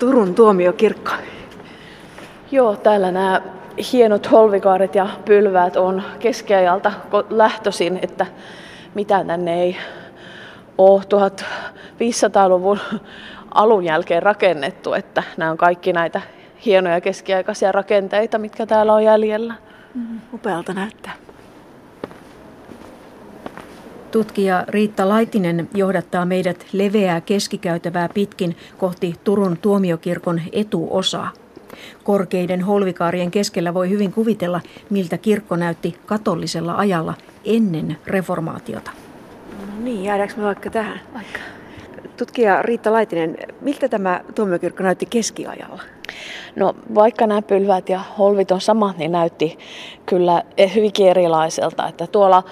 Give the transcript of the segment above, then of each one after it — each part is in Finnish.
Turun tuomiokirkko. Joo, täällä nämä hienot holvikaaret ja pylväät on keskiajalta lähtöisin, että mitä tänne ei ole 1500-luvun alun jälkeen rakennettu, että nämä on kaikki näitä hienoja keskiaikaisia rakenteita, mitkä täällä on jäljellä. Mm, upealta näyttää. Tutkija Riitta Laitinen johdattaa meidät leveää keskikäytävää pitkin kohti Turun tuomiokirkon etuosaa. Korkeiden holvikaarien keskellä voi hyvin kuvitella, miltä kirkko näytti katollisella ajalla ennen reformaatiota. No niin, jäädäänkö me vaikka tähän? Vaikka. Tutkija Riitta Laitinen, miltä tämä tuomiokirkko näytti keskiajalla? No vaikka nämä pylvät ja holvit on samat, niin näytti kyllä hyvinkin erilaiselta. Että tuolla,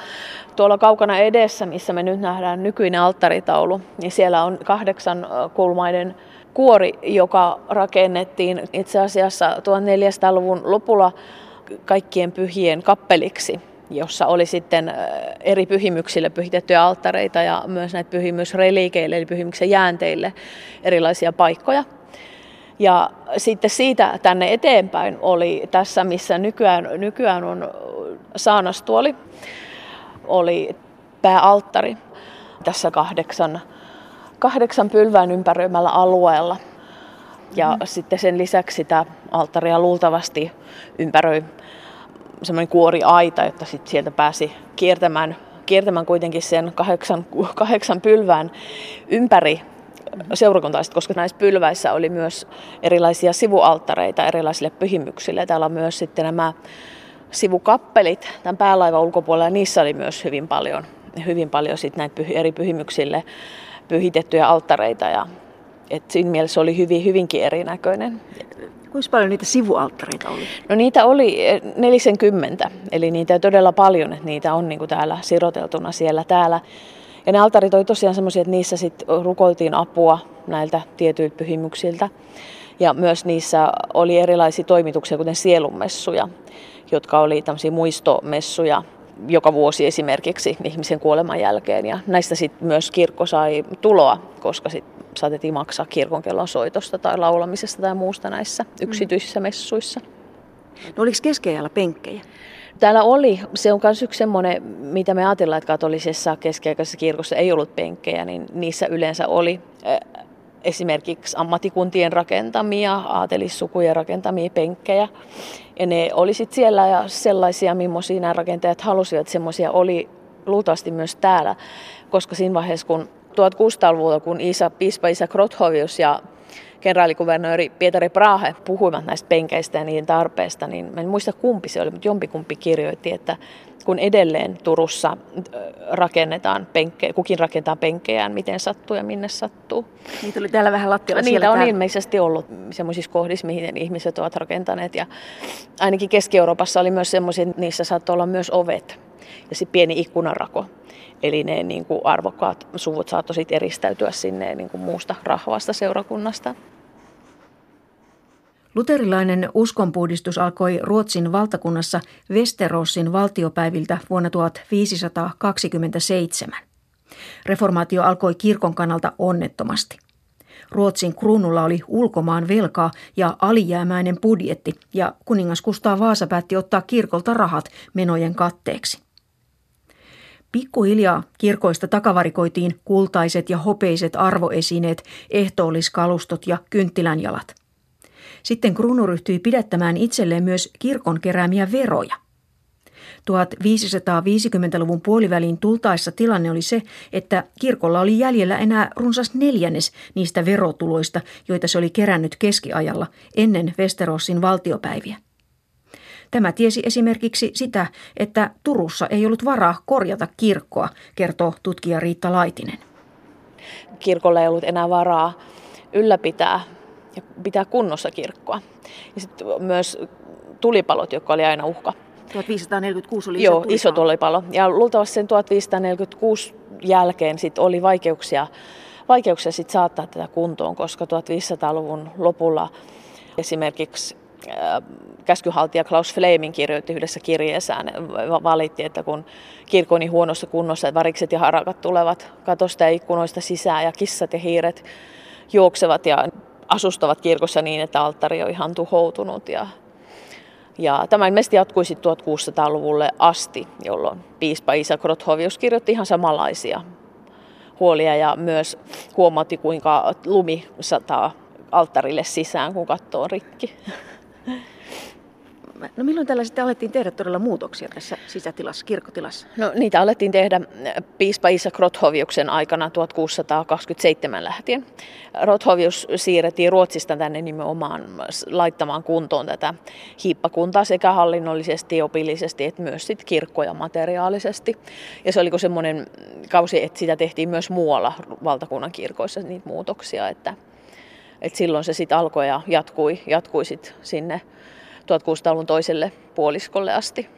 tuolla kaukana edessä, missä me nyt nähdään nykyinen alttaritaulu, niin siellä on kahdeksan kulmaiden kuori, joka rakennettiin itse asiassa 1400-luvun lopulla kaikkien pyhien kappeliksi jossa oli sitten eri pyhimyksille pyhitettyjä alttareita ja myös näitä pyhimysreliikeille eli pyhimyksen jäänteille erilaisia paikkoja. Ja sitten siitä tänne eteenpäin oli tässä, missä nykyään, nykyään on saanastuoli, oli pääalttari tässä kahdeksan, kahdeksan pylvään ympäröimällä alueella. Ja mm. sitten sen lisäksi sitä alttaria luultavasti ympäröi semmoinen kuoriaita, jotta sitten sieltä pääsi kiertämään, kiertämään kuitenkin sen kahdeksan, kahdeksan pylvään ympäri seurakuntaiset, koska näissä pylväissä oli myös erilaisia sivualttareita erilaisille pyhimyksille. Täällä on myös sitten nämä sivukappelit tämän päälaivan ulkopuolella, ja niissä oli myös hyvin paljon, hyvin paljon sit näitä eri pyhimyksille pyhitettyjä alttareita. Ja, et siinä mielessä oli hyvin, hyvinkin erinäköinen. Kuinka paljon niitä sivualttareita oli? No niitä oli 40, eli niitä todella paljon, että niitä on niin kuin täällä siroteltuna siellä täällä. Ja ne altarit oli tosiaan semmoisia, että niissä sitten rukoiltiin apua näiltä tietyiltä pyhimyksiltä. Ja myös niissä oli erilaisia toimituksia, kuten sielunmessuja, jotka oli tämmöisiä muistomessuja joka vuosi esimerkiksi ihmisen kuoleman jälkeen. Ja näistä sitten myös kirkko sai tuloa, koska sitten saatettiin maksaa kirkonkellon soitosta tai laulamisesta tai muusta näissä yksityisissä messuissa. No oliko keskeajalla penkkejä? Täällä oli, se on myös yksi semmoinen, mitä me ajatellaan, että katolisessa keskiaikaisessa kirkossa ei ollut penkkejä, niin niissä yleensä oli esimerkiksi ammatikuntien rakentamia, aatelissukujen rakentamia penkkejä. Ja ne oli sitten siellä ja sellaisia, millaisia nämä rakentajat halusivat, semmoisia oli luultavasti myös täällä, koska siinä vaiheessa, kun 1600-luvulla, kun Isa, piispa Isa Krothovius ja kenraalikuvernööri Pietari Brahe puhuivat näistä penkeistä ja niiden tarpeesta, niin en muista kumpi se oli, mutta jompikumpi kirjoitti, että kun edelleen Turussa rakennetaan penkkejä, kukin rakentaa penkkejään, miten sattuu ja minne sattuu. Niitä oli täällä vähän lattialla Niitä on täällä. ilmeisesti ollut sellaisissa kohdissa, mihin ihmiset ovat rakentaneet. Ja ainakin Keski-Euroopassa oli myös semmoisia, että niissä saattoi olla myös ovet ja sitten pieni ikkunarako. Eli ne niin kuin arvokkaat suvut saattoi eristäytyä sinne niin kuin muusta rahvasta seurakunnasta. Luterilainen uskonpuhdistus alkoi Ruotsin valtakunnassa Westerossin valtiopäiviltä vuonna 1527. Reformaatio alkoi kirkon kannalta onnettomasti. Ruotsin kruunulla oli ulkomaan velkaa ja alijäämäinen budjetti, ja kuningas Kustaa Vaasa päätti ottaa kirkolta rahat menojen katteeksi. Pikkuhiljaa kirkoista takavarikoitiin kultaiset ja hopeiset arvoesineet, ehtoolliskalustot ja kynttilänjalat. Sitten kruunu ryhtyi pidättämään itselleen myös kirkon keräämiä veroja. 1550-luvun puolivälin tultaessa tilanne oli se, että kirkolla oli jäljellä enää runsas neljännes niistä verotuloista, joita se oli kerännyt keskiajalla ennen Westerossin valtiopäiviä. Tämä tiesi esimerkiksi sitä, että Turussa ei ollut varaa korjata kirkkoa, kertoo tutkija Riitta Laitinen. Kirkolla ei ollut enää varaa ylläpitää ja pitää kunnossa kirkkoa. Ja sitten myös tulipalot, jotka oli aina uhka. 1546 oli Joo, iso tulipalo. iso tulipalo. Ja luultavasti sen 1546 jälkeen sit oli vaikeuksia, vaikeuksia sit saattaa tätä kuntoon, koska 1500-luvun lopulla esimerkiksi käskyhaltija Klaus Fleming kirjoitti yhdessä kirjeessään, valitti, että kun kirkko on niin huonossa kunnossa, että varikset ja harakat tulevat katosta ja ikkunoista sisään ja kissat ja hiiret juoksevat ja asustavat kirkossa niin, että alttari on ihan tuhoutunut ja ja tämä ilmeisesti jatkui 1600-luvulle asti, jolloin piispa Isa Grothovius kirjoitti ihan samanlaisia huolia ja myös huomautti, kuinka lumi sataa alttarille sisään, kun katto on rikki. No milloin tällä sitten alettiin tehdä todella muutoksia tässä sisätilassa, kirkkotilassa? No niitä alettiin tehdä piispa Isa Rothoviuksen aikana 1627 lähtien. Rothovius siirrettiin Ruotsista tänne nimenomaan laittamaan kuntoon tätä hiippakuntaa sekä hallinnollisesti, opillisesti että myös sit kirkkoja materiaalisesti. Ja se oliko semmoinen kausi, että sitä tehtiin myös muualla valtakunnan kirkoissa niitä muutoksia, että, että silloin se sitten alkoi ja jatkui, jatkui sit sinne 1600-luvun toiselle puoliskolle asti.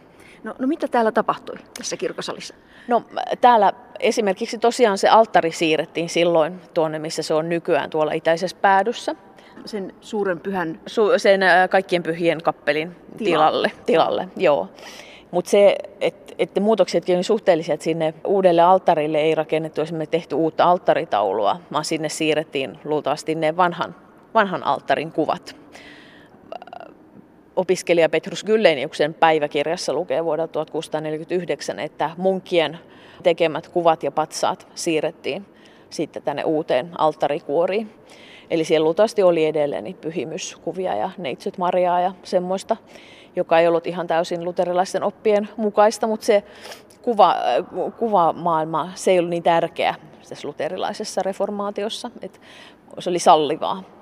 No, no mitä täällä tapahtui tässä kirkosalissa? No täällä esimerkiksi tosiaan se alttari siirrettiin silloin tuonne, missä se on nykyään tuolla itäisessä päädyssä. Sen suuren pyhän... Su- sen kaikkien pyhien kappelin tilalle, tilalle, tilalle joo. Mutta se, että et muutoksetkin on suhteellisia, että sinne uudelle alttarille ei rakennettu esimerkiksi tehty uutta alttaritaulua, vaan sinne siirrettiin luultavasti ne vanhan, vanhan alttarin kuvat opiskelija Petrus Gylleniuksen päiväkirjassa lukee vuodelta 1649, että munkien tekemät kuvat ja patsaat siirrettiin sitten tänne uuteen alttarikuoriin. Eli siellä luultavasti oli edelleen niitä pyhimyskuvia ja neitsyt Mariaa ja semmoista, joka ei ollut ihan täysin luterilaisten oppien mukaista, mutta se kuva, kuvamaailma, se ei ollut niin tärkeä tässä luterilaisessa reformaatiossa, että se oli sallivaa.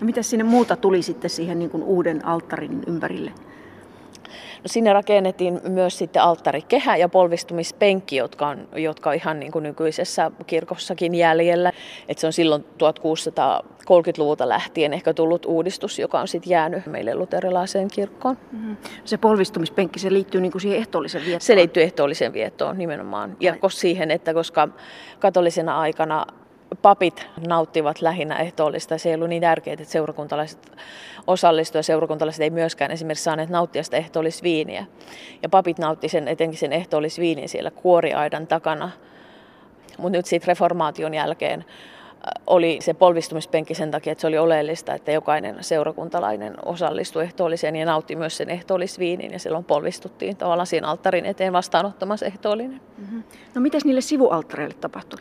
No mitä sinne muuta tuli sitten siihen niin kuin uuden alttarin ympärille? No sinne rakennettiin myös sitten alttarikehä ja polvistumispenkki, jotka on, jotka on ihan niin kuin nykyisessä kirkossakin jäljellä. Et se on silloin 1630-luvulta lähtien ehkä tullut uudistus, joka on sitten jäänyt meille luterilaiseen kirkkoon. Mm-hmm. Se polvistumispenkki, se liittyy niin kuin siihen ehtoollisen viettoon? Se liittyy ehtoollisen viettoon nimenomaan. Ja siihen, että koska katolisena aikana papit nauttivat lähinnä ehtoollista. Se ei ollut niin tärkeää, että seurakuntalaiset osallistuivat. Seurakuntalaiset ei myöskään esimerkiksi saaneet nauttia sitä ehtoollisviiniä. Ja papit nautti sen, etenkin sen ehtoollisviinin siellä kuoriaidan takana. Mutta nyt sitten reformaation jälkeen oli se polvistumispenkki sen takia, että se oli oleellista, että jokainen seurakuntalainen osallistui ehtoolliseen ja nautti myös sen ehtoollisviinin ja silloin polvistuttiin tavallaan siinä alttarin eteen vastaanottamassa ehtoollinen. Mm-hmm. No mitäs niille sivualttareille tapahtui?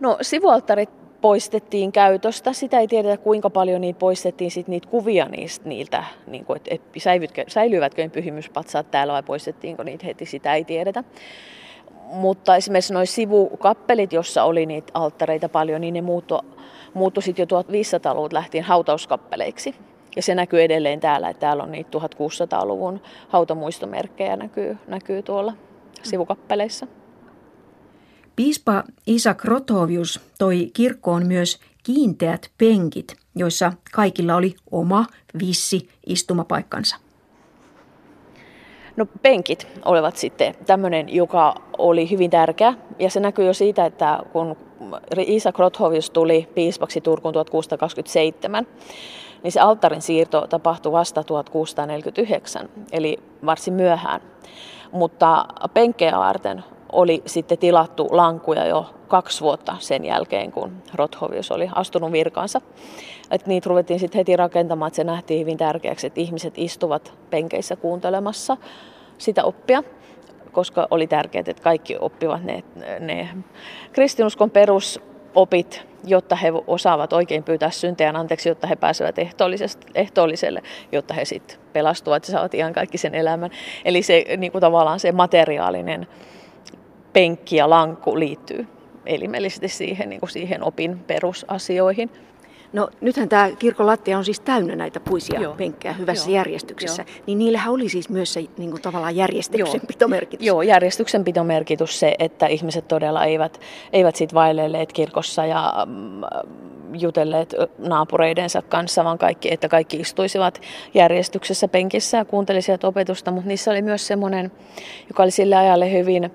No sivualttarit poistettiin käytöstä. Sitä ei tiedetä, kuinka paljon niitä poistettiin sit niitä kuvia niistä, niiltä, niin kuin, että säilyvätkö, säilyvätkö ne pyhimyspatsaat täällä vai poistettiinko niitä heti, sitä ei tiedetä. Mutta esimerkiksi nuo sivukappelit, jossa oli niitä alttareita paljon, niin ne muuttui, muuttui sitten jo 1500-luvulta lähtien hautauskappeleiksi. Ja se näkyy edelleen täällä, että täällä on niitä 1600-luvun hautamuistomerkkejä näkyy, näkyy tuolla sivukappeleissa. Piispa Isa Krotovius toi kirkkoon myös kiinteät penkit, joissa kaikilla oli oma vissi istumapaikkansa. No penkit olivat sitten tämmöinen, joka oli hyvin tärkeä ja se näkyy jo siitä, että kun Isa Krothovius tuli piispaksi Turkuun 1627, niin se alttarin siirto tapahtui vasta 1649, eli varsin myöhään. Mutta penkkejä varten oli sitten tilattu lankuja jo kaksi vuotta sen jälkeen, kun Rothovius oli astunut virkaansa. Et niitä ruvettiin sitten heti rakentamaan, että se nähtiin hyvin tärkeäksi, että ihmiset istuvat penkeissä kuuntelemassa sitä oppia koska oli tärkeää, että kaikki oppivat ne, ne kristinuskon perusopit, jotta he osaavat oikein pyytää syntejään anteeksi, jotta he pääsevät ehtoolliselle, jotta he sitten pelastuvat ja saavat ihan kaikki sen elämän. Eli se niin kuin tavallaan se materiaalinen penkki ja lankku liittyy elimellisesti siihen, niin kuin siihen opin perusasioihin. No nythän tämä kirkon lattia on siis täynnä näitä puisia Joo. penkkejä hyvässä Joo. järjestyksessä. Joo. Niin niillähän oli siis myös se niin kuin tavallaan järjestyksenpitomerkitys. Joo, järjestyksenpitomerkitys se, että ihmiset todella eivät, eivät sit vaelleet kirkossa ja mm, jutelleet naapureidensa kanssa, vaan kaikki, että kaikki istuisivat järjestyksessä penkissä ja kuuntelisivat opetusta. Mutta niissä oli myös semmoinen, joka oli sille ajalle hyvin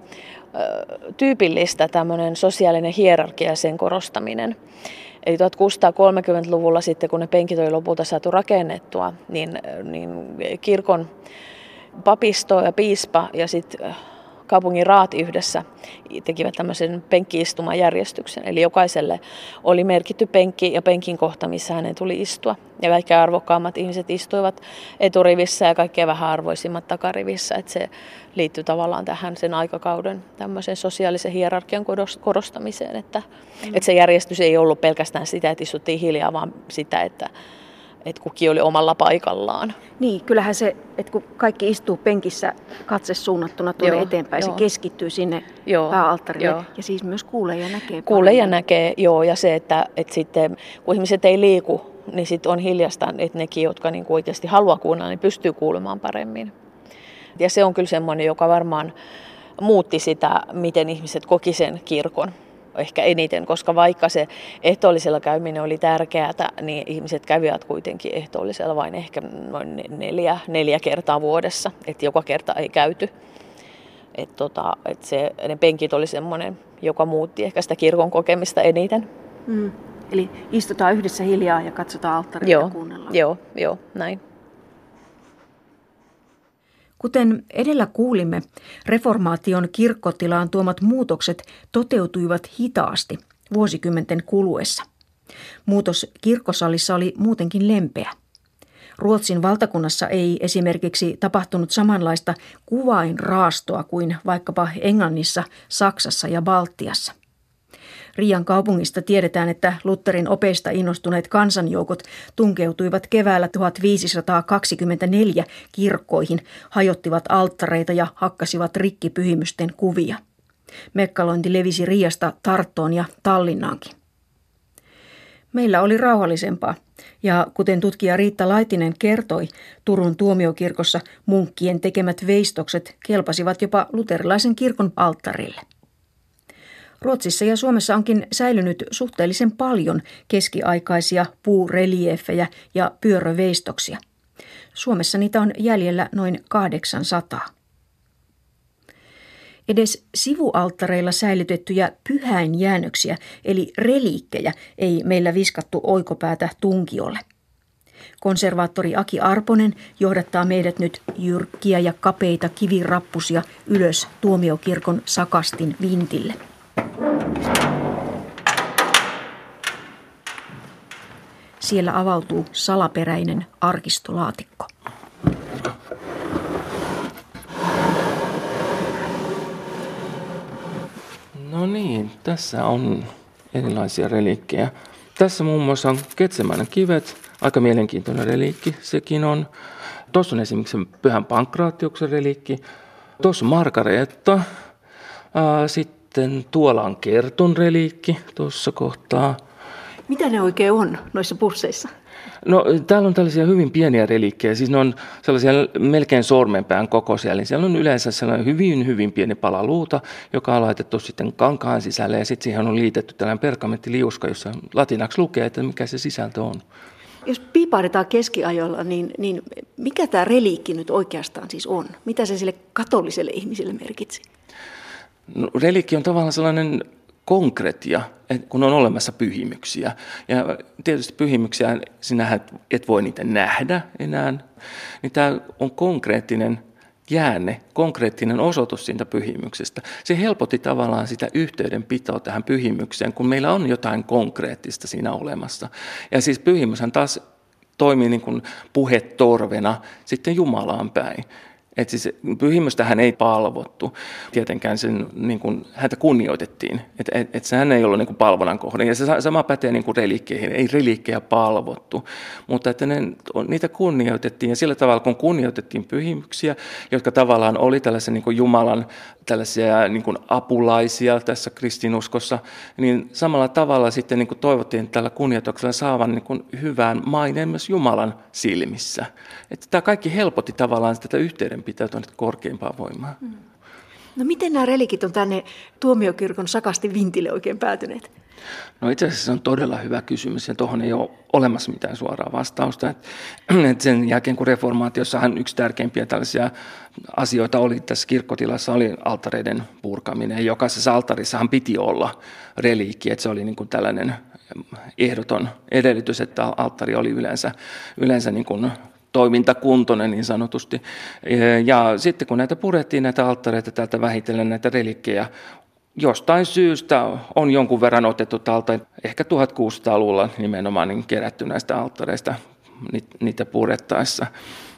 tyypillistä tämmöinen sosiaalinen hierarkia ja sen korostaminen. Eli 1630-luvulla sitten, kun ne penkit oli lopulta saatu rakennettua, niin, niin kirkon papisto ja piispa ja sitten kaupungin raat yhdessä tekivät tämmöisen penkkiistumajärjestyksen. Eli jokaiselle oli merkitty penkki ja penkin kohta, missä hänen tuli istua. Ja kaikkein arvokkaammat ihmiset istuivat eturivissä ja kaikkein vähän arvoisimmat takarivissä. Että se liittyy tavallaan tähän sen aikakauden tämmöisen sosiaalisen hierarkian korostamiseen. Että, mm. että se järjestys ei ollut pelkästään sitä, että istuttiin hiljaa, vaan sitä, että että kukin oli omalla paikallaan. Niin, kyllähän se, että kun kaikki istuu penkissä katse suunnattuna tuonne joo, eteenpäin, joo. se keskittyy sinne joo, pääalttarille joo. ja siis myös kuulee ja näkee. Kuulee ja näkee, joo, ja se, että, että sitten kun ihmiset ei liiku, niin sitten on hiljasta, että nekin, jotka niin oikeasti haluaa kuunnella, niin pystyy kuulemaan paremmin. Ja se on kyllä semmoinen, joka varmaan muutti sitä, miten ihmiset koki sen kirkon ehkä eniten, koska vaikka se ehtoollisella käyminen oli tärkeää, niin ihmiset kävivät kuitenkin ehtoollisella vain ehkä noin neljä, neljä kertaa vuodessa, että joka kerta ei käyty. Et tota, et se, ne penkit oli semmoinen, joka muutti ehkä sitä kirkon kokemista eniten. Mm. Eli istutaan yhdessä hiljaa ja katsotaan alttaria ja kuunnellaan. Joo, joo, näin. Kuten edellä kuulimme, reformaation kirkkotilaan tuomat muutokset toteutuivat hitaasti vuosikymmenten kuluessa. Muutos kirkkosalissa oli muutenkin lempeä. Ruotsin valtakunnassa ei esimerkiksi tapahtunut samanlaista kuvainraastoa kuin vaikkapa Englannissa, Saksassa ja Baltiassa. Riian kaupungista tiedetään, että Lutherin opeista innostuneet kansanjoukot tunkeutuivat keväällä 1524 kirkkoihin, hajottivat alttareita ja hakkasivat rikki pyhimysten kuvia. Mekkalointi levisi Riasta Tarttoon ja Tallinnaankin. Meillä oli rauhallisempaa, ja kuten tutkija Riitta Laitinen kertoi, Turun tuomiokirkossa munkkien tekemät veistokset kelpasivat jopa luterilaisen kirkon alttarille. Ruotsissa ja Suomessa onkin säilynyt suhteellisen paljon keskiaikaisia puureliefejä ja pyöröveistoksia. Suomessa niitä on jäljellä noin 800. Edes sivualttareilla säilytettyjä pyhäinjäännöksiä eli reliikkejä ei meillä viskattu oikopäätä tunkiolle. Konservaattori Aki Arponen johdattaa meidät nyt jyrkkiä ja kapeita kivirappusia ylös tuomiokirkon sakastin vintille. Siellä avautuu salaperäinen arkistolaatikko. No niin, tässä on erilaisia reliikkejä. Tässä muun muassa on Ketsemäinen kivet, aika mielenkiintoinen reliikki sekin on. Tuossa on esimerkiksi Pyhän Pankraatiuksen reliikki. Tuossa on Margaretta. Sitten sitten tuolla on kertun reliikki tuossa kohtaa. Mitä ne oikein on noissa pusseissa? No täällä on tällaisia hyvin pieniä reliikkejä, siis ne on sellaisia melkein sormenpään kokoisia, eli siellä on yleensä sellainen hyvin, hyvin pieni pala luuta, joka on laitettu sitten kankaan sisälle ja sitten siihen on liitetty tällainen pergamentiliuska, jossa latinaksi lukee, että mikä se sisältö on. Jos piipaaritaan keskiajolla, niin, niin mikä tämä reliikki nyt oikeastaan siis on? Mitä se sille katoliselle ihmiselle merkitsi? No, relikki on tavallaan sellainen konkretia, kun on olemassa pyhimyksiä. Ja tietysti pyhimyksiä, sinä et voi niitä nähdä enää, niin tämä on konkreettinen jäänne, konkreettinen osoitus siitä pyhimyksestä. Se helpotti tavallaan sitä yhteydenpitoa tähän pyhimykseen, kun meillä on jotain konkreettista siinä olemassa. Ja siis pyhimyshän taas toimii niin kuin puhetorvena sitten Jumalaan päin. Että siis pyhimystähän ei palvottu. Tietenkään sen, niin kuin, häntä kunnioitettiin. Että et, et sehän ei ollut niin kuin palvonnan kohde. Ja se sama pätee niin kuin. Ei reliikkejä palvottu. Mutta että ne, niitä kunnioitettiin. Ja sillä tavalla, kun kunnioitettiin pyhimyksiä, jotka tavallaan oli tällaisen niin Jumalan tällaisia niin kuin apulaisia tässä kristinuskossa, niin samalla tavalla sitten niin kuin toivottiin tällä kunnioituksella saavan niin kuin hyvän maineen myös Jumalan silmissä. Että tämä kaikki helpotti tavallaan tätä yhteydenpitoa tuonne korkeimpaan voimaan. Mm. No miten nämä relikit on tänne tuomiokirkon sakasti vintille oikein päätyneet? No itse asiassa se on todella hyvä kysymys ja tuohon ei ole olemassa mitään suoraa vastausta. Et, et sen jälkeen kun reformaatiossahan yksi tärkeimpiä tällaisia asioita oli tässä kirkkotilassa oli altareiden purkaminen. Jokaisessa altarissahan piti olla reliikki, että se oli niin kuin tällainen ehdoton edellytys, että alttari oli yleensä, yleensä niin kuin toimintakuntoinen niin sanotusti. Ja sitten kun näitä purettiin, näitä alttareita täältä vähitellen, näitä relikkejä, jostain syystä on jonkun verran otettu talta, ehkä 1600-luvulla nimenomaan niin kerätty näistä alttareista niitä purettaessa.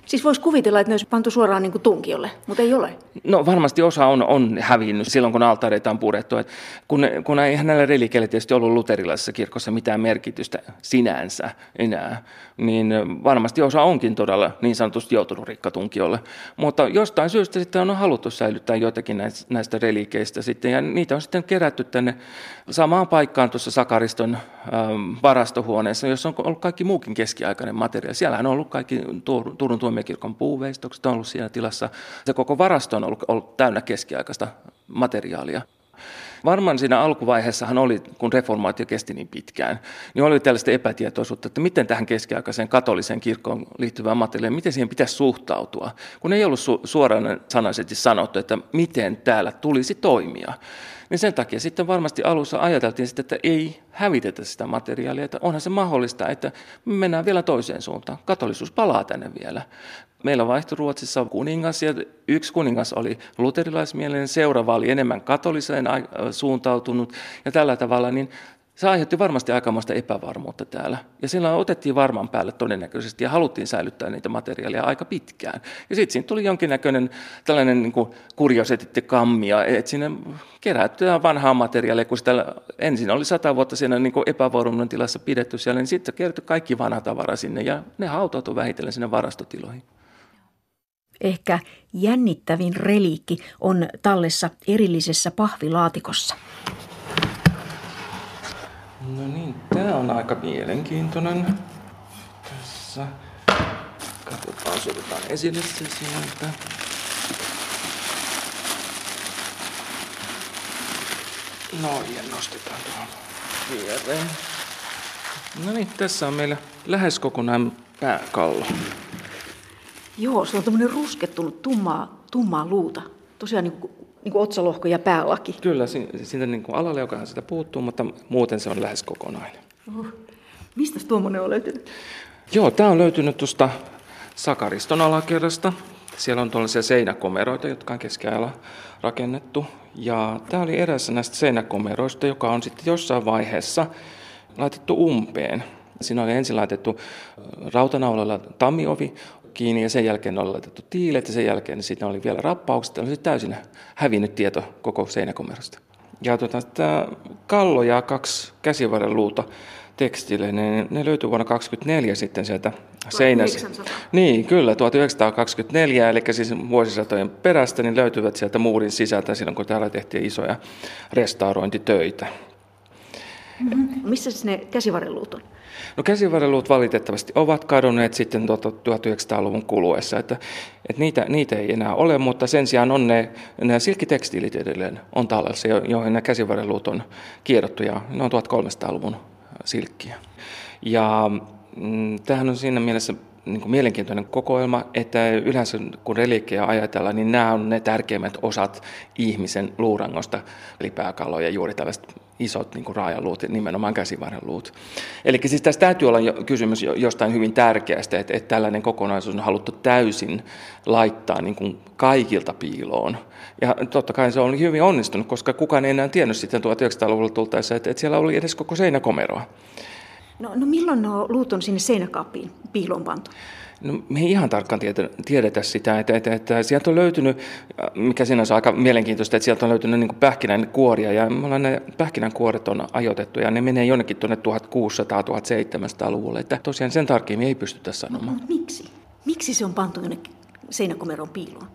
Siis voisi kuvitella, että ne olisi pantu suoraan niin kuin tunkiolle, mutta ei ole. No varmasti osa on, on hävinnyt silloin, kun altareita on purettu. Et kun, kun ei näillä relikeillä tietysti ollut luterilaisessa kirkossa mitään merkitystä sinänsä enää, niin varmasti osa onkin todella niin sanotusti joutunut rikkatunkiolle. Mutta jostain syystä sitten on haluttu säilyttää joitakin näistä, relikeistä sitten, ja niitä on sitten kerätty tänne samaan paikkaan tuossa Sakariston ähm, varastohuoneessa, jossa on ollut kaikki muukin keskiaikainen materiaali. Siellähän on ollut kaikki Turun tuomiokirkon puuveistokset on ollut siinä tilassa. Se koko varasto on ollut, ollut täynnä keskiaikaista materiaalia. Varmaan siinä alkuvaiheessahan oli, kun reformaatio kesti niin pitkään, niin oli tällaista epätietoisuutta, että miten tähän keskiaikaiseen katoliseen kirkkoon liittyvään materiaaliin, miten siihen pitäisi suhtautua, kun ei ollut su- suoraan sanaisesti sanottu, että miten täällä tulisi toimia. Niin sen takia sitten varmasti alussa ajateltiin sitten, että ei hävitetä sitä materiaalia, että onhan se mahdollista, että me mennään vielä toiseen suuntaan. Katolisuus palaa tänne vielä. Meillä vaihtui Ruotsissa kuningas ja yksi kuningas oli luterilaismielinen, seuraava oli enemmän katoliseen suuntautunut ja tällä tavalla, niin se aiheutti varmasti aikamoista epävarmuutta täällä. Ja sillä otettiin varman päälle todennäköisesti ja haluttiin säilyttää niitä materiaaleja aika pitkään. Ja sitten siinä tuli jonkinnäköinen tällainen niin kuriosetitti kammia, että sinne kerättyä vanhaa materiaalia, kun sitä ensin oli sata vuotta siinä niin epävarmuuden tilassa pidetty siellä, niin sitten kertoi kaikki vanha tavara sinne ja ne hautautui vähitellen sinne varastotiloihin. Ehkä jännittävin reliikki on tallessa erillisessä pahvilaatikossa. No niin, tää on aika mielenkiintoinen. Tässä. Katsotaan, otetaan esille se sieltä. No ja nostetaan tuohon viereen. No niin, tässä on meillä lähes kokonaan pääkallo. Joo, se on tämmöinen ruskettunut tummaa, tummaa luuta. Tosiaan niin niin kuin otsalohko ja päälaki. Kyllä, siitä niin kuin alalle sitä puuttuu, mutta muuten se on lähes kokonainen. Uh, mistä tuommoinen on löytynyt? Joo, tämä on löytynyt tuosta Sakariston alakerrasta. Siellä on tuollaisia seinäkomeroita, jotka on keskiajalla rakennettu. Ja tämä oli erässä näistä seinäkomeroista, joka on sitten jossain vaiheessa laitettu umpeen. Siinä oli ensin laitettu rautanaulalla tammiovi, kiinni ja sen jälkeen oli laitettu tiilet ja sen jälkeen niin sitten oli vielä rappaukset. Oli täysin hävinnyt tieto koko seinäkomerosta. Ja tuota, tämä kallo ja kaksi käsivarren luuta tekstiille, ne, ne löytyy vuonna 1924 sitten sieltä seinässä. Niin, kyllä, 1924, eli siis vuosisatojen perästä, niin löytyvät sieltä muurin sisältä silloin, kun täällä tehtiin isoja restaurointitöitä. Mm-hmm. Missä ne käsivarreluut on? No käsivarreluut valitettavasti ovat kadonneet sitten 1900-luvun kuluessa, että, että niitä, niitä ei enää ole, mutta sen sijaan on ne, ne silkkitekstiilit edelleen on tallessa, joihin nämä käsivarreluut on kierrottu ja ne on 1300-luvun silkkiä. Ja mm, tämähän on siinä mielessä niin kuin mielenkiintoinen kokoelma, että yleensä kun reliikkejä ajatellaan, niin nämä on ne tärkeimmät osat ihmisen luurangosta, eli pääkaloja, juuri tällaiset isot niin kuin raajaluut, nimenomaan käsivarreluut. Eli siis tässä täytyy olla jo kysymys jostain hyvin tärkeästä, että, että tällainen kokonaisuus on haluttu täysin laittaa niin kuin kaikilta piiloon. Ja totta kai se on hyvin onnistunut, koska kukaan ei enää tiennyt sitten 1900-luvulla tultaessa, että, että siellä oli edes koko seinäkomeroa. No, no milloin nuo luut on sinne seinäkaappiin piiloon pantu? No, me ei ihan tarkkaan tiedetä sitä, että, että, että sieltä on löytynyt, mikä siinä on aika mielenkiintoista, että sieltä on löytynyt niin pähkinänkuoria, ja me ollaan ne pähkinänkuoret on ajoitettu, ja ne menee jonnekin tuonne 1600-1700-luvulle, että tosiaan sen tarkemmin ei pystytä sanomaan. No, miksi? Miksi se on pantu jonnekin seinäkomeron piiloon?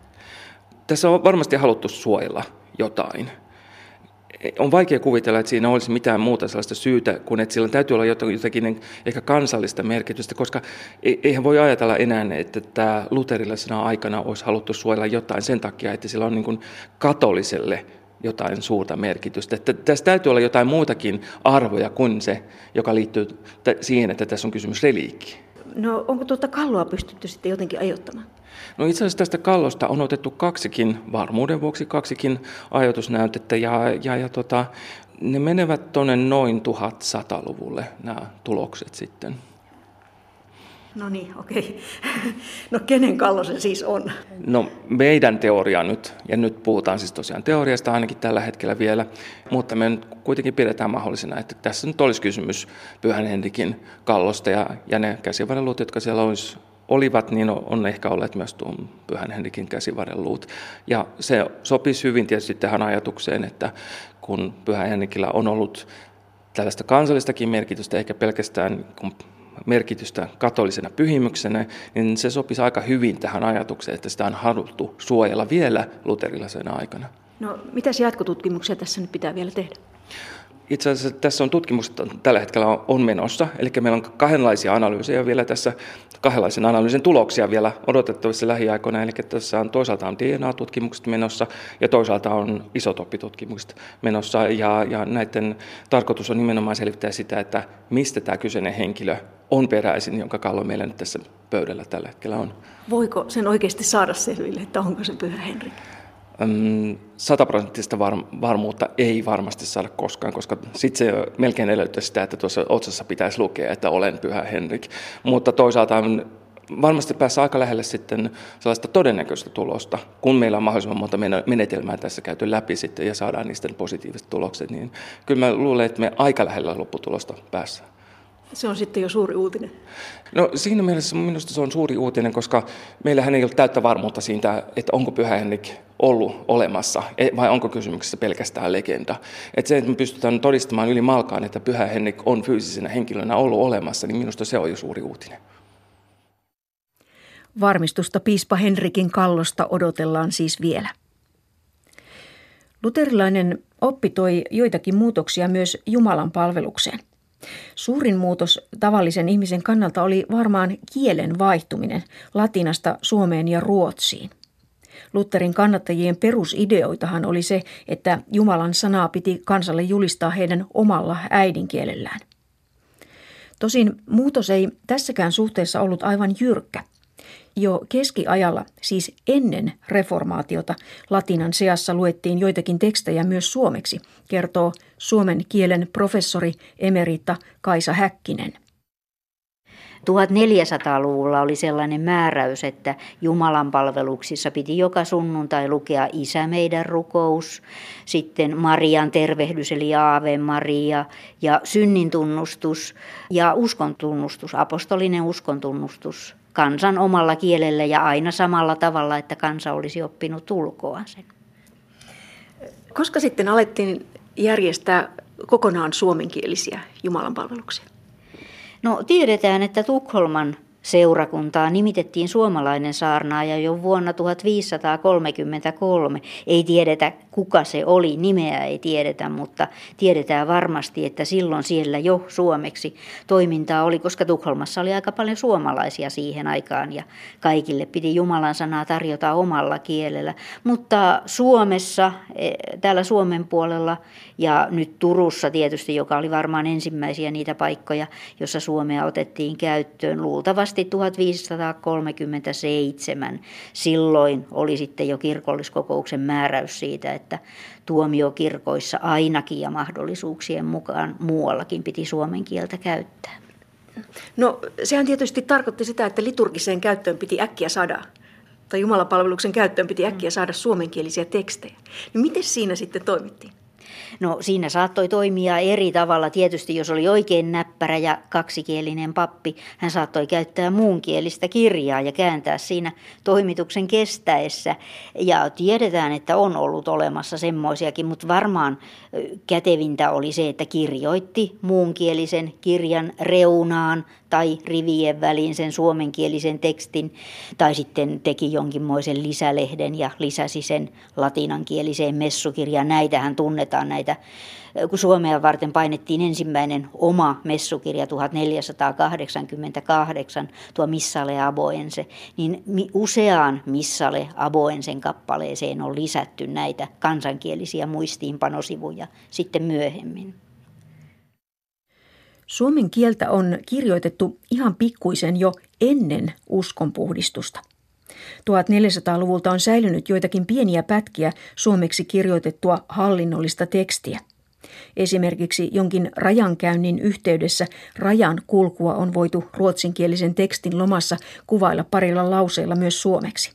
Tässä on varmasti haluttu suojella jotain on vaikea kuvitella, että siinä olisi mitään muuta sellaista syytä, kuin että sillä täytyy olla jotakin ehkä kansallista merkitystä, koska e-, eihän voi ajatella enää, että tämä luterilaisena aikana olisi haluttu suojella jotain sen takia, että sillä on niin kuin katoliselle jotain suurta merkitystä. Että tässä täytyy olla jotain muutakin arvoja kuin se, joka liittyy siihen, että tässä on kysymys reliikki. No onko tuota kalloa pystytty sitten jotenkin ajoittamaan? No itse asiassa tästä kallosta on otettu kaksikin, varmuuden vuoksi kaksikin ajatusnäytettä ja, ja, ja tota, ne menevät tuonne noin 1100-luvulle nämä tulokset sitten. No niin, okei. No kenen kallo se siis on? No meidän teoria nyt, ja nyt puhutaan siis tosiaan teoriasta ainakin tällä hetkellä vielä, mutta me nyt kuitenkin pidetään mahdollisena, että tässä nyt olisi kysymys Pyhän Henrikin kallosta, ja, ja ne käsivarreluut, jotka siellä olisi olivat, niin on ehkä olleet myös tuon Pyhän Henrikin käsivarreluut. Ja se sopisi hyvin tietysti tähän ajatukseen, että kun Pyhä Henrikillä on ollut tällaista kansallistakin merkitystä, eikä pelkästään merkitystä katolisena pyhimyksenä, niin se sopisi aika hyvin tähän ajatukseen, että sitä on haluttu suojella vielä luterilaisena aikana. No, mitä jatkotutkimuksia tässä nyt pitää vielä tehdä? Itse asiassa tässä on tutkimusta tällä hetkellä on menossa, eli meillä on kahdenlaisia analyysejä vielä tässä, kahdenlaisen analyysin tuloksia vielä odotettavissa lähiaikoina, eli tässä on toisaalta on DNA-tutkimukset menossa ja toisaalta on isotoppitutkimukset menossa, ja, ja näiden tarkoitus on nimenomaan selvittää sitä, että mistä tämä kyseinen henkilö on peräisin, jonka kallo meillä nyt tässä pöydällä tällä hetkellä on. Voiko sen oikeasti saada selville, että onko se Pyhä Henrik? Sataprosenttista varmuutta ei varmasti saada koskaan, koska sitten se melkein edellyttää sitä, että tuossa otsassa pitäisi lukea, että olen Pyhä Henrik. Mutta toisaalta varmasti päässä aika lähelle sitten sellaista todennäköistä tulosta, kun meillä on mahdollisimman monta menetelmää tässä käyty läpi sitten ja saadaan niistä positiiviset tulokset, niin kyllä mä luulen, että me aika lähellä lopputulosta päässä. Se on sitten jo suuri uutinen. No siinä mielessä minusta se on suuri uutinen, koska meillähän ei ole täyttä varmuutta siitä, että onko Pyhä Henrik ollut olemassa e, vai onko kysymyksessä pelkästään legenda. Että se, että me pystytään todistamaan yli malkaan, että Pyhä Henrik on fyysisenä henkilönä ollut olemassa, niin minusta se on jo suuri uutinen. Varmistusta piispa Henrikin kallosta odotellaan siis vielä. Luterilainen oppi toi joitakin muutoksia myös Jumalan palvelukseen – Suurin muutos tavallisen ihmisen kannalta oli varmaan kielen vaihtuminen latinasta Suomeen ja Ruotsiin. Lutherin kannattajien perusideoitahan oli se, että Jumalan sanaa piti kansalle julistaa heidän omalla äidinkielellään. Tosin muutos ei tässäkään suhteessa ollut aivan jyrkkä – jo keskiajalla, siis ennen reformaatiota, latinan seassa luettiin joitakin tekstejä myös suomeksi, kertoo suomen kielen professori emerita Kaisa Häkkinen. 1400-luvulla oli sellainen määräys, että Jumalan palveluksissa piti joka sunnuntai lukea Isä meidän rukous, sitten Marian tervehdys eli Aave Maria ja synnin tunnustus ja uskontunnustus, apostolinen uskontunnustus kansan omalla kielellä ja aina samalla tavalla, että kansa olisi oppinut ulkoa sen. Koska sitten alettiin järjestää kokonaan suomenkielisiä jumalanpalveluksia? No tiedetään, että Tukholman seurakuntaa nimitettiin suomalainen saarnaaja jo vuonna 1533. Ei tiedetä, kuka se oli, nimeä ei tiedetä, mutta tiedetään varmasti, että silloin siellä jo suomeksi toimintaa oli, koska Tukholmassa oli aika paljon suomalaisia siihen aikaan ja kaikille piti Jumalan sanaa tarjota omalla kielellä. Mutta Suomessa, e, täällä Suomen puolella ja nyt Turussa tietysti, joka oli varmaan ensimmäisiä niitä paikkoja, jossa Suomea otettiin käyttöön luultavasti asti 1537. Silloin oli sitten jo kirkolliskokouksen määräys siitä, että tuomiokirkoissa ainakin ja mahdollisuuksien mukaan muuallakin piti suomen kieltä käyttää. No sehän tietysti tarkoitti sitä, että liturgiseen käyttöön piti äkkiä saada tai jumalapalveluksen käyttöön piti äkkiä saada suomenkielisiä tekstejä. No miten siinä sitten toimittiin? No siinä saattoi toimia eri tavalla. Tietysti jos oli oikein näppärä ja kaksikielinen pappi, hän saattoi käyttää muunkielistä kirjaa ja kääntää siinä toimituksen kestäessä. Ja tiedetään, että on ollut olemassa semmoisiakin, mutta varmaan kätevintä oli se, että kirjoitti muunkielisen kirjan reunaan tai rivien väliin sen suomenkielisen tekstin, tai sitten teki jonkinmoisen lisälehden ja lisäsi sen latinankieliseen messukirjaan. Näitähän tunnetaan näitä, kun Suomea varten painettiin ensimmäinen oma messukirja 1488, tuo Missale Aboense, niin useaan Missale Aboensen kappaleeseen on lisätty näitä kansankielisiä muistiinpanosivuja sitten myöhemmin. Suomen kieltä on kirjoitettu ihan pikkuisen jo ennen uskonpuhdistusta. 1400-luvulta on säilynyt joitakin pieniä pätkiä suomeksi kirjoitettua hallinnollista tekstiä. Esimerkiksi jonkin rajankäynnin yhteydessä rajan kulkua on voitu ruotsinkielisen tekstin lomassa kuvailla parilla lauseella myös suomeksi.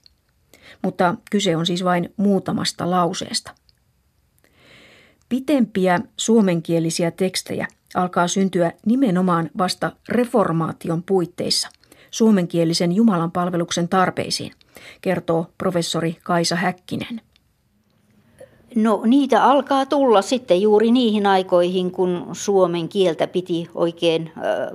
Mutta kyse on siis vain muutamasta lauseesta. Pitempiä suomenkielisiä tekstejä alkaa syntyä nimenomaan vasta reformaation puitteissa suomenkielisen Jumalan palveluksen tarpeisiin, kertoo professori Kaisa Häkkinen. No niitä alkaa tulla sitten juuri niihin aikoihin, kun suomen kieltä piti oikein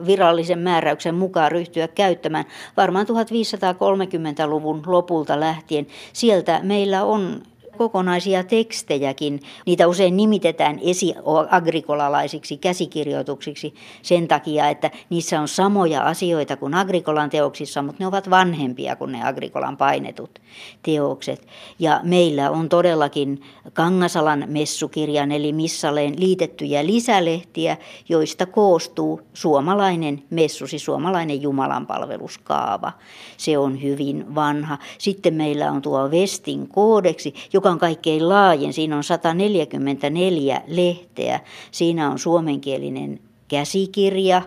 virallisen määräyksen mukaan ryhtyä käyttämään. Varmaan 1530-luvun lopulta lähtien. Sieltä meillä on kokonaisia tekstejäkin. Niitä usein nimitetään esiagrikolalaisiksi käsikirjoituksiksi sen takia, että niissä on samoja asioita kuin agrikolan teoksissa, mutta ne ovat vanhempia kuin ne agrikolan painetut teokset. Ja meillä on todellakin Kangasalan messukirjan eli Missaleen liitettyjä lisälehtiä, joista koostuu suomalainen messu, siis suomalainen jumalanpalveluskaava. Se on hyvin vanha. Sitten meillä on tuo Vestin koodeksi, joka joka on kaikkein laajin. Siinä on 144 lehteä. Siinä on suomenkielinen käsikirja,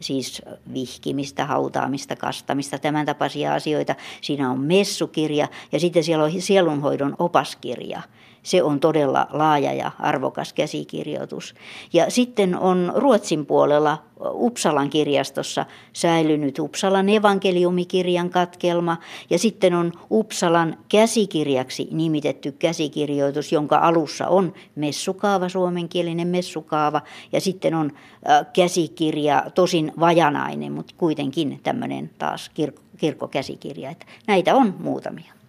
siis vihkimistä, hautaamista, kastamista, tämän tapaisia asioita. Siinä on messukirja ja sitten siellä on sielunhoidon opaskirja. Se on todella laaja ja arvokas käsikirjoitus. Ja sitten on Ruotsin puolella Uppsalan kirjastossa säilynyt Uppsalan evankeliumikirjan katkelma ja sitten on Uppsalan käsikirjaksi nimitetty käsikirjoitus, jonka alussa on messukaava, suomenkielinen messukaava ja sitten on käsikirja, tosin vajanainen, mutta kuitenkin tämmöinen taas kirkko, kirkkokäsikirja. Että näitä on muutamia.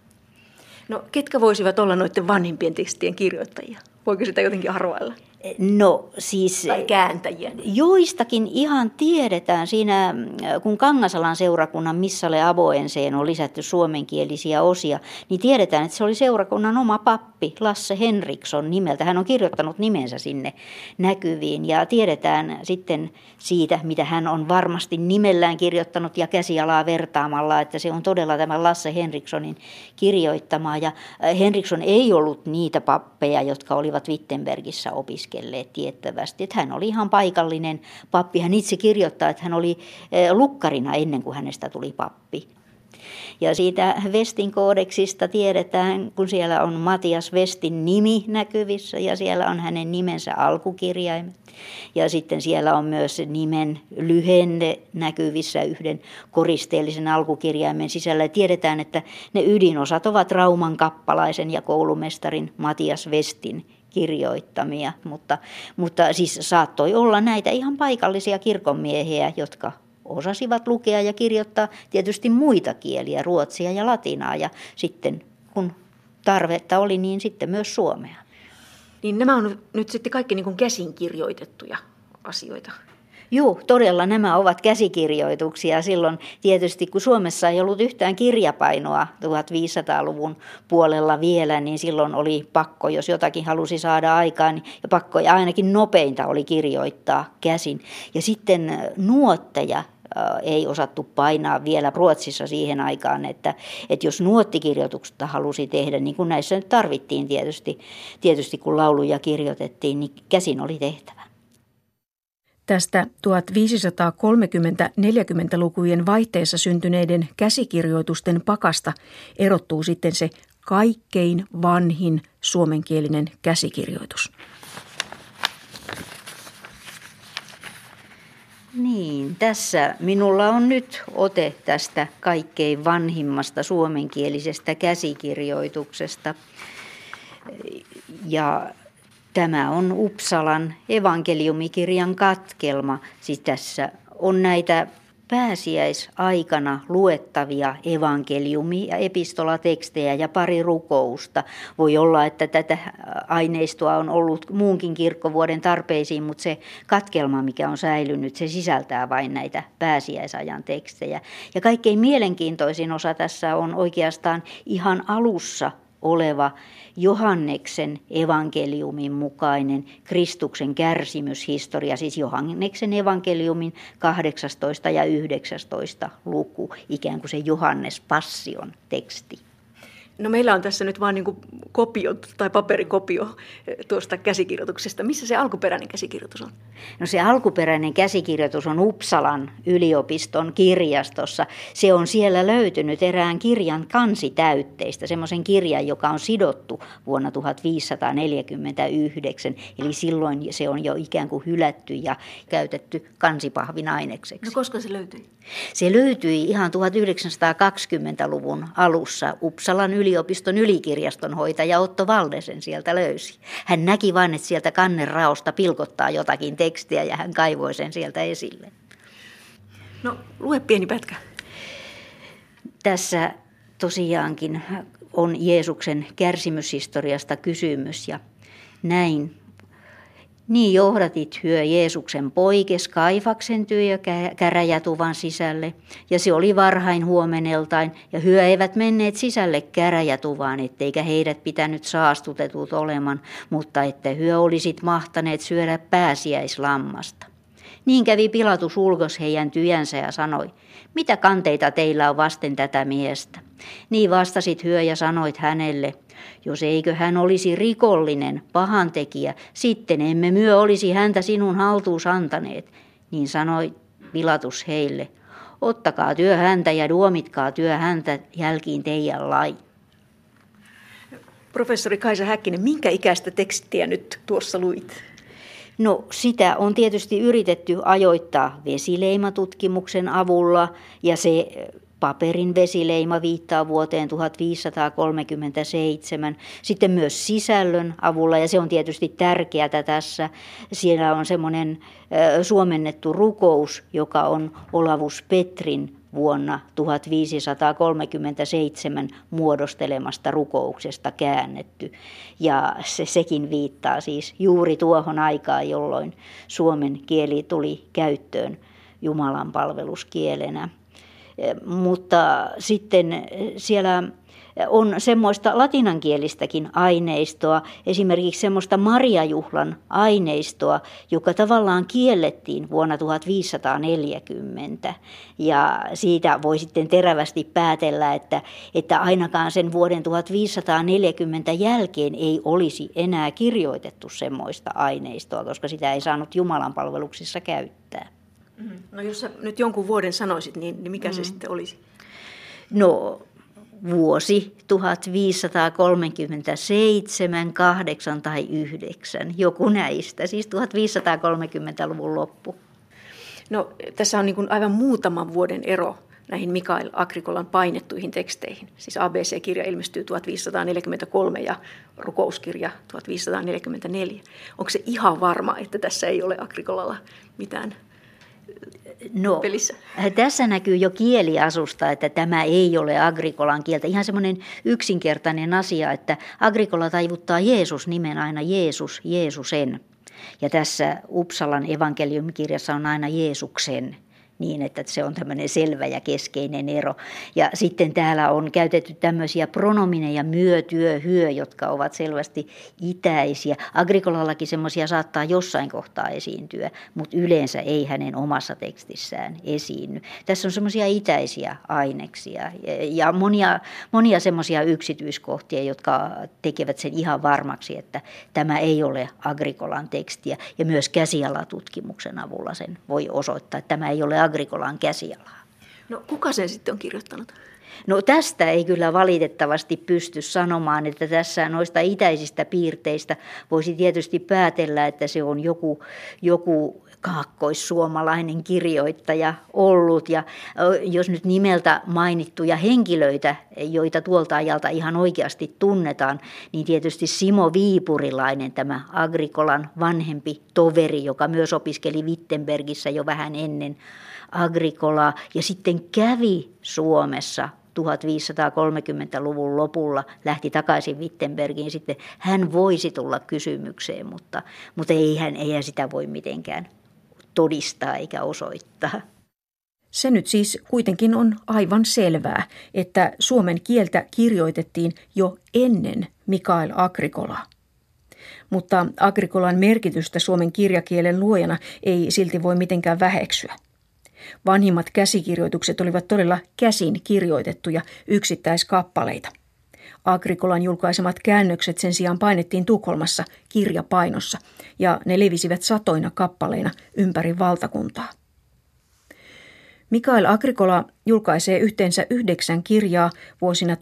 No ketkä voisivat olla noiden vanhimpien tekstien kirjoittajia? Voiko sitä jotenkin arvailla? No siis... Tai kääntäjiä. Joistakin ihan tiedetään siinä, kun Kangasalan seurakunnan Missalle Avoenseen on lisätty suomenkielisiä osia, niin tiedetään, että se oli seurakunnan oma pappi Lasse Henriksson nimeltä. Hän on kirjoittanut nimensä sinne näkyviin ja tiedetään sitten siitä, mitä hän on varmasti nimellään kirjoittanut ja käsialaa vertaamalla, että se on todella tämä Lasse Henrikssonin kirjoittama. Ja äh, Henriksson ei ollut niitä pappeja, jotka olivat Wittenbergissä opiskelleet opiskelleet tiettävästi. Että hän oli ihan paikallinen pappi. Hän itse kirjoittaa, että hän oli eh, lukkarina ennen kuin hänestä tuli pappi. Ja siitä Vestin koodeksista tiedetään, kun siellä on Matias Vestin nimi näkyvissä ja siellä on hänen nimensä alkukirjaimet. Ja sitten siellä on myös nimen lyhenne näkyvissä yhden koristeellisen alkukirjaimen sisällä. Ja tiedetään, että ne ydinosat ovat Rauman kappalaisen ja koulumestarin Matias Vestin kirjoittamia, mutta, mutta siis saattoi olla näitä ihan paikallisia kirkonmiehiä, jotka osasivat lukea ja kirjoittaa tietysti muita kieliä, ruotsia ja latinaa ja sitten kun tarvetta oli, niin sitten myös suomea. Niin nämä on nyt sitten kaikki niin kuin käsin kirjoitettuja asioita. Joo, todella nämä ovat käsikirjoituksia. Silloin tietysti, kun Suomessa ei ollut yhtään kirjapainoa 1500-luvun puolella vielä, niin silloin oli pakko, jos jotakin halusi saada aikaan, niin, ja pakko ja ainakin nopeinta oli kirjoittaa käsin. Ja sitten nuotteja ei osattu painaa vielä Ruotsissa siihen aikaan, että, että jos nuottikirjoituksesta halusi tehdä, niin kuin näissä nyt tarvittiin tietysti, tietysti kun lauluja kirjoitettiin, niin käsin oli tehtävä. Tästä 1530-40-lukujen vaihteessa syntyneiden käsikirjoitusten pakasta erottuu sitten se kaikkein vanhin suomenkielinen käsikirjoitus. Niin, tässä minulla on nyt ote tästä kaikkein vanhimmasta suomenkielisestä käsikirjoituksesta. Ja Tämä on Uppsalan evankeliumikirjan katkelma. Siis tässä on näitä pääsiäisaikana luettavia evankeliumi- ja epistolatekstejä ja pari rukousta. Voi olla, että tätä aineistoa on ollut muunkin kirkkovuoden tarpeisiin, mutta se katkelma, mikä on säilynyt, se sisältää vain näitä pääsiäisajan tekstejä. Ja kaikkein mielenkiintoisin osa tässä on oikeastaan ihan alussa oleva Johanneksen evankeliumin mukainen Kristuksen kärsimyshistoria, siis Johanneksen evankeliumin 18 ja 19 luku, ikään kuin se Johannes Passion teksti. No meillä on tässä nyt vain niin kopio tai paperikopio eh, tuosta käsikirjoituksesta. Missä se alkuperäinen käsikirjoitus on? No se alkuperäinen käsikirjoitus on Uppsalan yliopiston kirjastossa. Se on siellä löytynyt erään kirjan kansitäytteistä, semmoisen kirjan, joka on sidottu vuonna 1549. Eli silloin se on jo ikään kuin hylätty ja käytetty kansipahvin ainekseksi. No koska se löytyi? Se löytyi ihan 1920-luvun alussa. Uppsalan yliopiston ylikirjaston hoitaja Otto Valdesen sieltä löysi. Hän näki vain, että sieltä kanneraosta pilkottaa jotakin tekstiä ja hän kaivoi sen sieltä esille. No, lue pieni pätkä. Tässä tosiaankin on Jeesuksen kärsimyshistoriasta kysymys ja näin niin johdatit hyö Jeesuksen poikes Kaifaksen työ käräjätuvan sisälle, ja se oli varhain huomeneltain, ja hyö eivät menneet sisälle käräjätuvaan, etteikä heidät pitänyt saastutetut oleman, mutta että hyö olisit mahtaneet syödä pääsiäislammasta. Niin kävi Pilatus ulkos heidän tyjänsä ja sanoi, mitä kanteita teillä on vasten tätä miestä? Niin vastasit hyö ja sanoit hänelle, jos eikö hän olisi rikollinen, pahantekijä, sitten emme myö olisi häntä sinun haltuus antaneet. Niin sanoi Pilatus heille, ottakaa työ häntä ja duomitkaa työ häntä jälkiin teidän lai. Professori Kaisa Häkkinen, minkä ikäistä tekstiä nyt tuossa luit? No sitä on tietysti yritetty ajoittaa vesileimatutkimuksen avulla ja se paperin vesileima viittaa vuoteen 1537, sitten myös sisällön avulla, ja se on tietysti tärkeää tässä. Siellä on semmoinen suomennettu rukous, joka on Olavus Petrin vuonna 1537 muodostelemasta rukouksesta käännetty. Ja se, sekin viittaa siis juuri tuohon aikaan, jolloin suomen kieli tuli käyttöön Jumalan palveluskielenä. Mutta sitten siellä on semmoista latinankielistäkin aineistoa, esimerkiksi semmoista Mariajuhlan aineistoa, joka tavallaan kiellettiin vuonna 1540. Ja siitä voi sitten terävästi päätellä, että, että ainakaan sen vuoden 1540 jälkeen ei olisi enää kirjoitettu semmoista aineistoa, koska sitä ei saanut Jumalan palveluksissa käyttää. Mm-hmm. No jos sä nyt jonkun vuoden sanoisit, niin, niin mikä mm. se sitten olisi? No vuosi 1537, 8 tai 9, joku näistä, siis 1530-luvun loppu. No tässä on niin kuin aivan muutaman vuoden ero näihin Mikael Agrikolan painettuihin teksteihin. Siis ABC-kirja ilmestyy 1543 ja rukouskirja 1544. Onko se ihan varma, että tässä ei ole Agrikolalla mitään No, pelissä? Tässä näkyy jo kieliasusta, että tämä ei ole agrikolan kieltä. Ihan semmoinen yksinkertainen asia, että agrikola taivuttaa Jeesus nimen aina Jeesus, Jeesusen. Ja tässä Uppsalan evankeliumikirjassa on aina Jeesuksen niin, että se on tämmöinen selvä ja keskeinen ero. Ja sitten täällä on käytetty tämmöisiä pronomineja myö, työ, hyö, jotka ovat selvästi itäisiä. Agrikolallakin semmoisia saattaa jossain kohtaa esiintyä, mutta yleensä ei hänen omassa tekstissään esiinny. Tässä on semmoisia itäisiä aineksia ja monia, monia semmoisia yksityiskohtia, jotka tekevät sen ihan varmaksi, että tämä ei ole Agrikolan tekstiä. Ja myös käsialatutkimuksen avulla sen voi osoittaa, että tämä ei ole Agrikolan käsialaa. No kuka sen sitten on kirjoittanut? No tästä ei kyllä valitettavasti pysty sanomaan, että tässä noista itäisistä piirteistä voisi tietysti päätellä, että se on joku, joku kaakkoissuomalainen kirjoittaja ollut. Ja jos nyt nimeltä mainittuja henkilöitä, joita tuolta ajalta ihan oikeasti tunnetaan, niin tietysti Simo Viipurilainen, tämä Agrikolan vanhempi toveri, joka myös opiskeli Wittenbergissä jo vähän ennen Agrikolaa ja sitten kävi Suomessa 1530-luvun lopulla lähti takaisin Wittenbergiin, sitten hän voisi tulla kysymykseen, mutta, mutta eihän, eihän sitä voi mitenkään todistaa eikä osoittaa. Se nyt siis kuitenkin on aivan selvää, että suomen kieltä kirjoitettiin jo ennen Mikael Agrikolaa. Mutta Agrikolan merkitystä suomen kirjakielen luojana ei silti voi mitenkään väheksyä. Vanhimmat käsikirjoitukset olivat todella käsin kirjoitettuja yksittäiskappaleita. Agrikolan julkaisemat käännökset sen sijaan painettiin Tukholmassa kirjapainossa ja ne levisivät satoina kappaleina ympäri valtakuntaa. Mikael Agrikola julkaisee yhteensä yhdeksän kirjaa vuosina 1543-1552.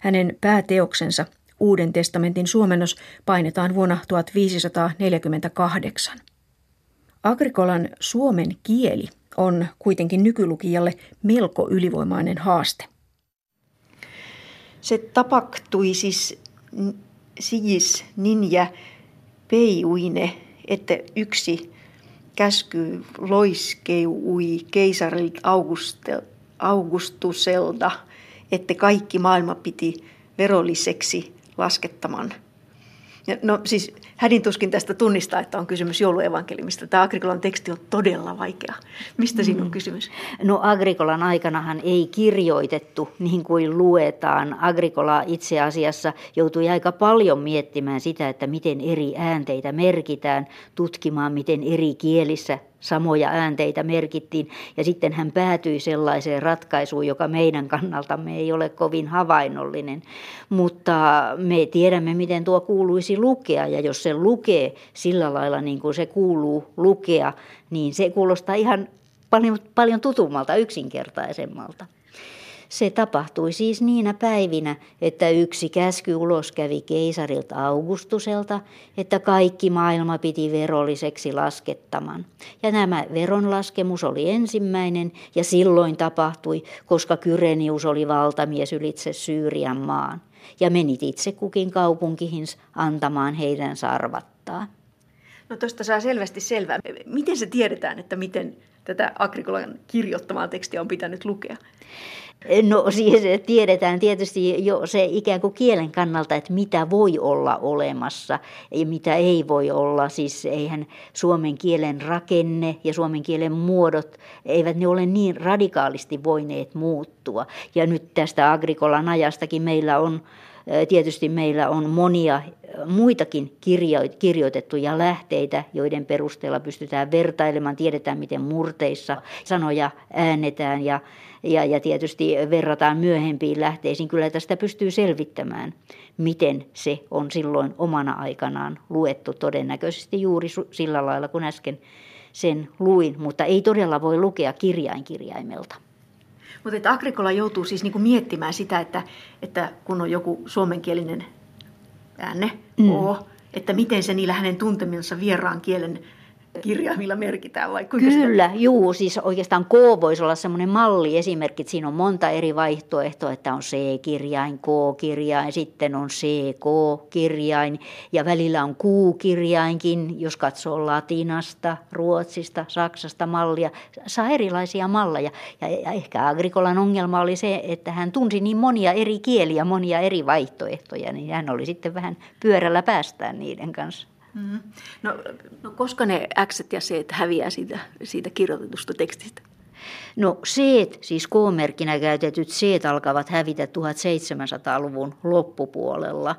Hänen pääteoksensa Uuden testamentin suomennos painetaan vuonna 1548. Agrikolan suomen kieli on kuitenkin nykylukijalle melko ylivoimainen haaste. Se tapahtui siis siis ninja peiuine, että yksi käsky loiskeui keisarilta Augustuselta, että kaikki maailma piti verolliseksi laskettaman. No siis hädin tuskin tästä tunnistaa, että on kysymys jouluevankelimista. Tämä Agrikolan teksti on todella vaikea. Mistä siinä on mm. kysymys? No Agrikolan aikanahan ei kirjoitettu niin kuin luetaan. Agrikola itse asiassa joutui aika paljon miettimään sitä, että miten eri äänteitä merkitään, tutkimaan miten eri kielissä samoja äänteitä merkittiin. Ja sitten hän päätyi sellaiseen ratkaisuun, joka meidän kannaltamme ei ole kovin havainnollinen. Mutta me tiedämme, miten tuo kuuluisi lukea. Ja jos se lukee sillä lailla niin kuin se kuuluu lukea, niin se kuulostaa ihan paljon, paljon tutummalta, yksinkertaisemmalta. Se tapahtui siis niinä päivinä, että yksi käsky ulos kävi keisarilta Augustuselta, että kaikki maailma piti verolliseksi laskettaman. Ja nämä veronlaskemus oli ensimmäinen ja silloin tapahtui, koska Kyrenius oli valtamies ylitse Syyrian maan ja menit itse kukin kaupunkihin antamaan heidän sarvattaa. No tuosta saa selvästi selvää. Miten se tiedetään, että miten tätä Agrikolan kirjoittamaa tekstiä on pitänyt lukea? No siis tiedetään tietysti jo se ikään kuin kielen kannalta, että mitä voi olla olemassa ja mitä ei voi olla. Siis eihän suomen kielen rakenne ja suomen kielen muodot, eivät ne ole niin radikaalisti voineet muuttua. Ja nyt tästä Agrikolan ajastakin meillä on Tietysti meillä on monia muitakin kirjoitettuja lähteitä, joiden perusteella pystytään vertailemaan, tiedetään miten murteissa sanoja äänetään ja, ja, ja tietysti verrataan myöhempiin lähteisiin. Kyllä tästä pystyy selvittämään, miten se on silloin omana aikanaan luettu todennäköisesti juuri sillä lailla kuin äsken sen luin, mutta ei todella voi lukea kirjainkirjaimelta. Mutta että Agrikola joutuu siis niinku miettimään sitä, että, että kun on joku suomenkielinen äänne, mm. O, että miten se niillä hänen tuntemansa vieraan kielen kirjaimilla merkitään vai kuinka Kyllä, sitä? juu, siis oikeastaan K voisi olla semmoinen malli esimerkki, siinä on monta eri vaihtoehtoa, että on C-kirjain, K-kirjain, sitten on C-K-kirjain ja välillä on Q-kirjainkin, jos katsoo latinasta, ruotsista, saksasta mallia, saa erilaisia malleja ja, ja ehkä Agrikolan ongelma oli se, että hän tunsi niin monia eri kieliä, monia eri vaihtoehtoja, niin hän oli sitten vähän pyörällä päästään niiden kanssa. Mm. No, no koska ne X ja C häviää siitä, siitä kirjoitetusta tekstistä? No C, siis K-merkkinä käytetyt C alkavat hävitä 1700-luvun loppupuolella.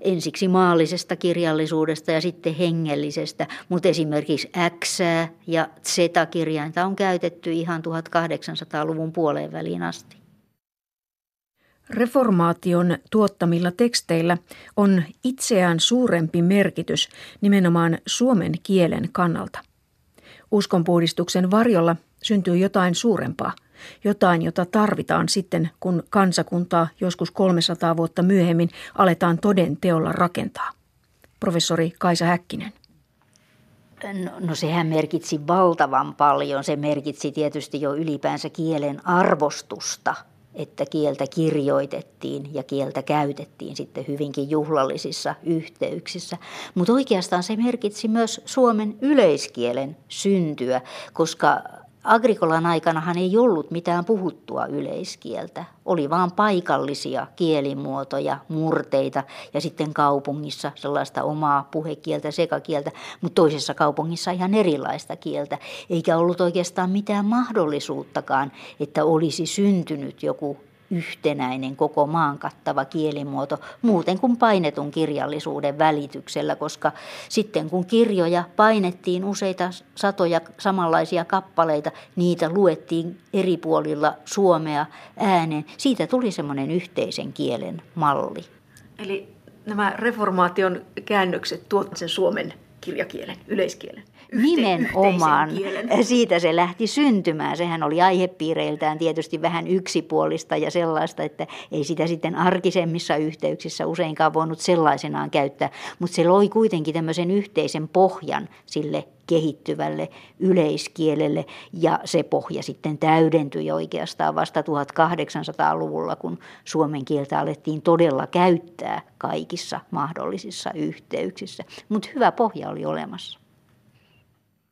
Ensiksi maallisesta kirjallisuudesta ja sitten hengellisestä, mutta esimerkiksi X ja Z-kirjainta on käytetty ihan 1800-luvun puoleen väliin asti. Reformaation tuottamilla teksteillä on itseään suurempi merkitys nimenomaan suomen kielen kannalta. Uskonpuhdistuksen varjolla syntyy jotain suurempaa, jotain, jota tarvitaan sitten, kun kansakuntaa joskus 300 vuotta myöhemmin aletaan toden teolla rakentaa. Professori Kaisa Häkkinen. No, no sehän merkitsi valtavan paljon. Se merkitsi tietysti jo ylipäänsä kielen arvostusta – että kieltä kirjoitettiin ja kieltä käytettiin sitten hyvinkin juhlallisissa yhteyksissä. Mutta oikeastaan se merkitsi myös Suomen yleiskielen syntyä, koska Agrikolan aikanahan ei ollut mitään puhuttua yleiskieltä. Oli vain paikallisia kielimuotoja, murteita ja sitten kaupungissa sellaista omaa puhekieltä, sekakieltä, mutta toisessa kaupungissa ihan erilaista kieltä. Eikä ollut oikeastaan mitään mahdollisuuttakaan, että olisi syntynyt joku yhtenäinen koko maan kattava kielimuoto muuten kuin painetun kirjallisuuden välityksellä, koska sitten kun kirjoja painettiin useita satoja samanlaisia kappaleita, niitä luettiin eri puolilla Suomea ääneen. Siitä tuli semmoinen yhteisen kielen malli. Eli nämä reformaation käännökset tuot sen suomen kirjakielen, yleiskielen. Nimenomaan. Siitä se lähti syntymään. Sehän oli aihepiireiltään tietysti vähän yksipuolista ja sellaista, että ei sitä sitten arkisemmissa yhteyksissä useinkaan voinut sellaisenaan käyttää. Mutta se loi kuitenkin tämmöisen yhteisen pohjan sille kehittyvälle yleiskielelle ja se pohja sitten täydentyi oikeastaan vasta 1800-luvulla, kun suomen kieltä alettiin todella käyttää kaikissa mahdollisissa yhteyksissä. Mutta hyvä pohja oli olemassa.